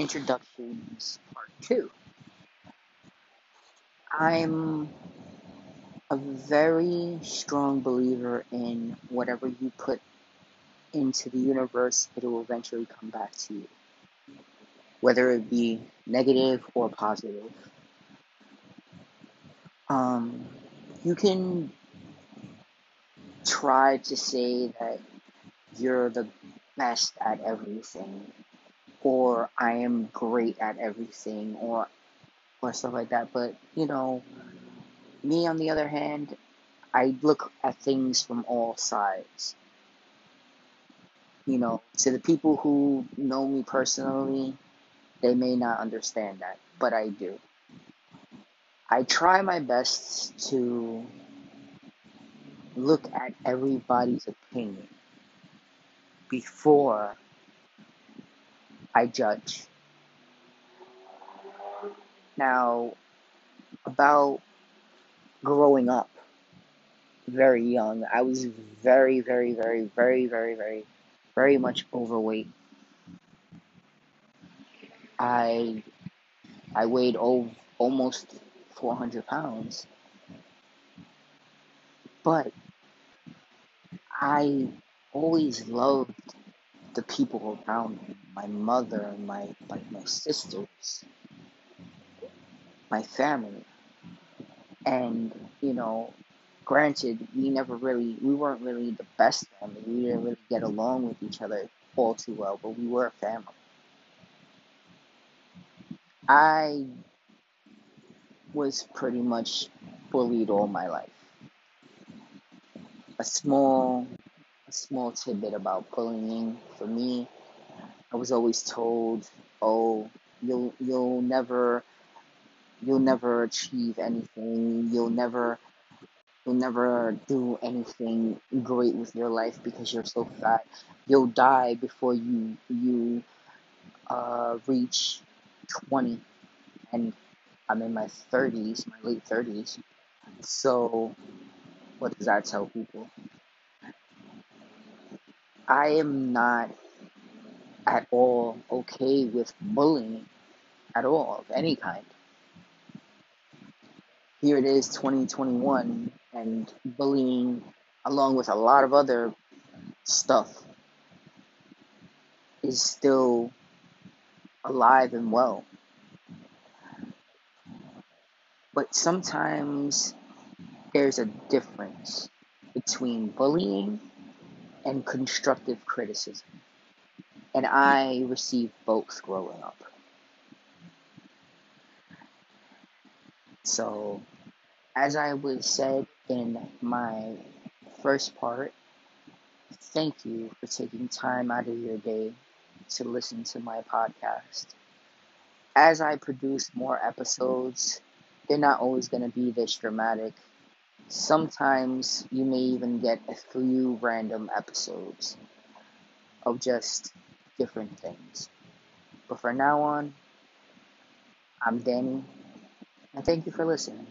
Introductions Part 2. I'm a very strong believer in whatever you put into the universe, it will eventually come back to you, whether it be negative or positive. Um, you can try to say that you're the best at everything, or I am great at everything, or or stuff like that. But you know, me on the other hand, I look at things from all sides. You know, to the people who know me personally, they may not understand that, but I do. I try my best to look at everybody's opinion before I judge. Now, about growing up very young, I was very, very, very, very, very, very, very much overweight. I I weighed almost 400 pounds. But I always loved the people around me, my mother, my like my sisters, my family. And, you know, granted, we never really we weren't really the best family. We didn't really get along with each other all too well, but we were a family. I was pretty much bullied all my life. A small a small tidbit about bullying for me. I was always told, "Oh, you'll you'll never you'll never achieve anything. You'll never you'll never do anything great with your life because you're so fat. You'll die before you you uh, reach 20." And I'm in my 30s, my late 30s. So, what does that tell people? I am not at all okay with bullying at all of any kind. Here it is 2021 and bullying along with a lot of other stuff is still alive and well. But sometimes there's a difference between bullying and constructive criticism. And I received both growing up. So, as I was said in my first part, thank you for taking time out of your day to listen to my podcast. As I produce more episodes, they're not always going to be this dramatic. Sometimes you may even get a few random episodes of just different things. But for now on, I'm Danny, and thank you for listening.